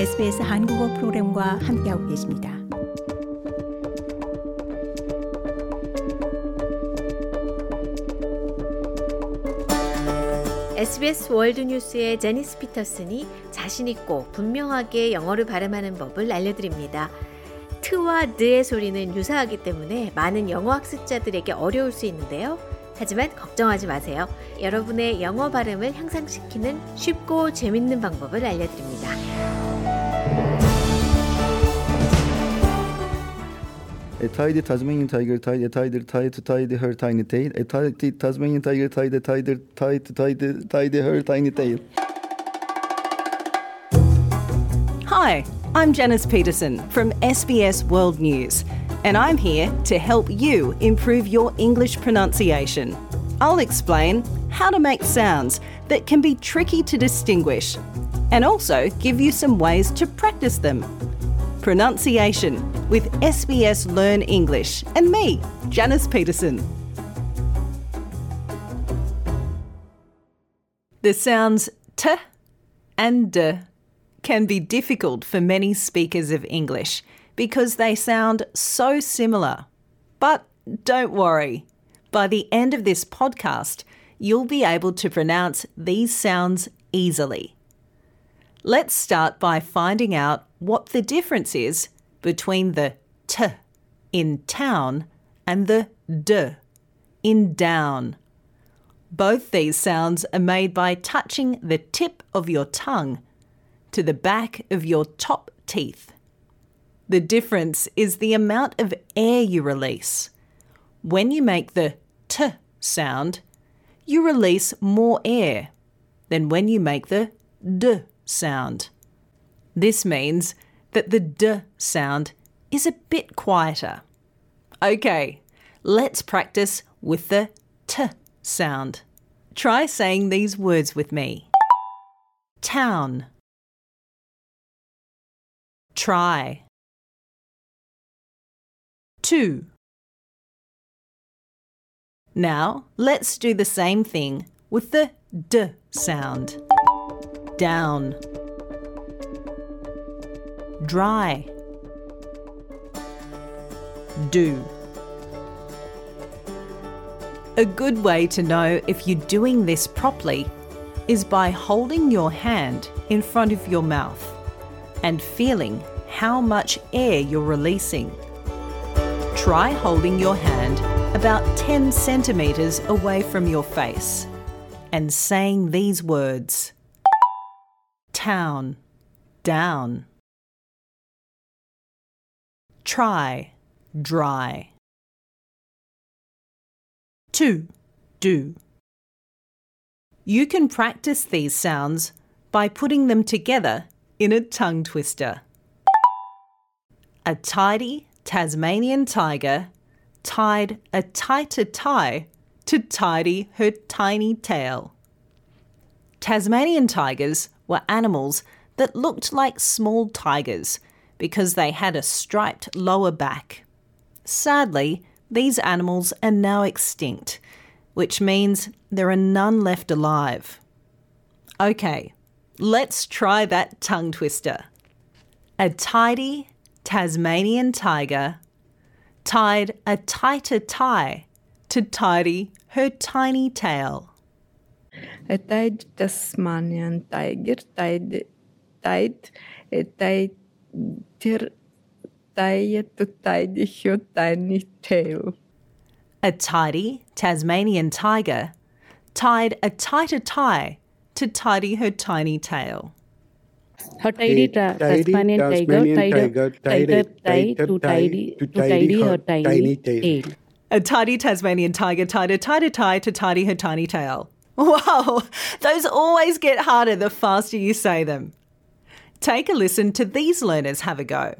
SBS 한국어 프로그램과 함께하고 계십니다. SBS 월드 뉴스의 제니스 피터슨이 자신 있고 분명하게 영어를 발음하는 법을 알려드립니다. 트와 드의 소리는 유사하기 때문에 많은 영어 학습자들에게 어려울 수 있는데요. 하지만 걱정하지 마세요. 여러분의 영어 발음을 향상시키는 쉽고 재밌는 방법을 알려드립니다. A tidy Tasmanian tiger tied a tiger tied to tidy her tiny tail. A tidy Tasmanian tiger tied a tiger tied to tidy, tidy her tiny tail. Hi, I'm Janice Peterson from SBS World News, and I'm here to help you improve your English pronunciation. I'll explain how to make sounds that can be tricky to distinguish, and also give you some ways to practice them. Pronunciation with SBS Learn English and me, Janice Peterson. The sounds t and d can be difficult for many speakers of English because they sound so similar. But don't worry, by the end of this podcast, you'll be able to pronounce these sounds easily. Let's start by finding out what the difference is between the t in town and the d in down. Both these sounds are made by touching the tip of your tongue to the back of your top teeth. The difference is the amount of air you release. When you make the t sound, you release more air than when you make the d sound. This means that the d sound is a bit quieter. Okay, let's practice with the t sound. Try saying these words with me town, try, two. Now let's do the same thing with the d sound. Down, dry, do. A good way to know if you're doing this properly is by holding your hand in front of your mouth and feeling how much air you're releasing. Try holding your hand about 10 centimetres away from your face and saying these words town, down, try, dry, to, do. You can practice these sounds by putting them together in a tongue twister. A tidy Tasmanian tiger tied a tighter tie to tidy her tiny tail. Tasmanian tigers were animals that looked like small tigers because they had a striped lower back. Sadly, these animals are now extinct, which means there are none left alive. Okay, let's try that tongue twister. A tidy Tasmanian tiger tied a tighter tie to tidy her tiny tail. A tied Tasmanian tiger tied, tied a tighter tie to tidy her tiny tail. A tidy Tasmanian tiger tied a tighter tie to tidy her tiny tail. Her tidy ta- Tasmanian tiger tied a tighter tie to tidy to tidy her tiny tail. A tidy Tasmanian tiger tied a tighter tie to tidy her tiny tail. Wow, those always get harder the faster you say them. Take a listen to these learners have a go.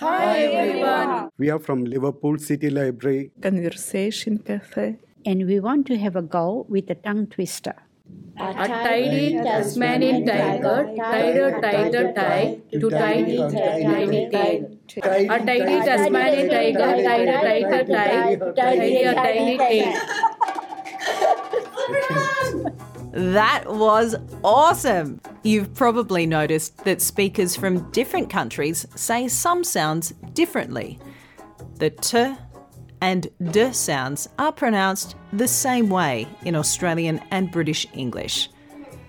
Hi everyone. We are from Liverpool City Library. Conversation cafe. And we want to have a go with a tongue twister. A tidy Tasmanian tiger tied a tighter tie to tidy her tiny tail. A tidy Tasmanian tiger tied a tighter tie to tidy her tiny tail. That was awesome. You've probably noticed that speakers from different countries say some sounds differently. The t and d sounds are pronounced the same way in Australian and British English.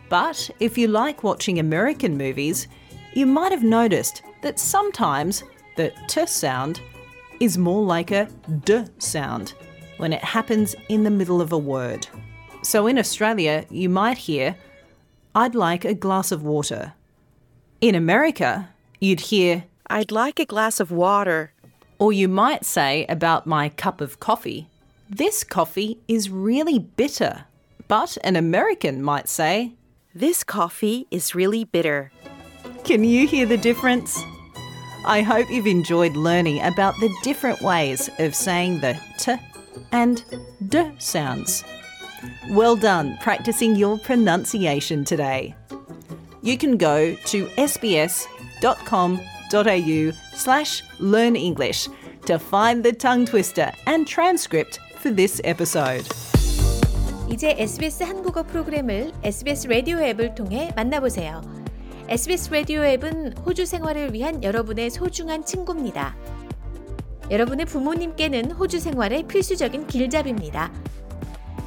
But if you like watching American movies, you might have noticed that sometimes the t sound is more like a d sound when it happens in the middle of a word. So in Australia, you might hear, I'd like a glass of water. In America, you'd hear, I'd like a glass of water. Or you might say about my cup of coffee, this coffee is really bitter. But an American might say, This coffee is really bitter. Can you hear the difference? I hope you've enjoyed learning about the different ways of saying the t and d sounds. Well done practicing your pronunciation today. You can go to sbs.com.au slash learn English to find the tongue twister and transcript for this episode. 이제 SBS 한국어 프로그램을 SBS 라디오 앱을 통해 만나보세요. SBS 라디오 앱은 호주 생활을 위한 여러분의 소중한 친구입니다. 여러분의 부모님께는 호주 생활의 필수적인 길잡이입니다.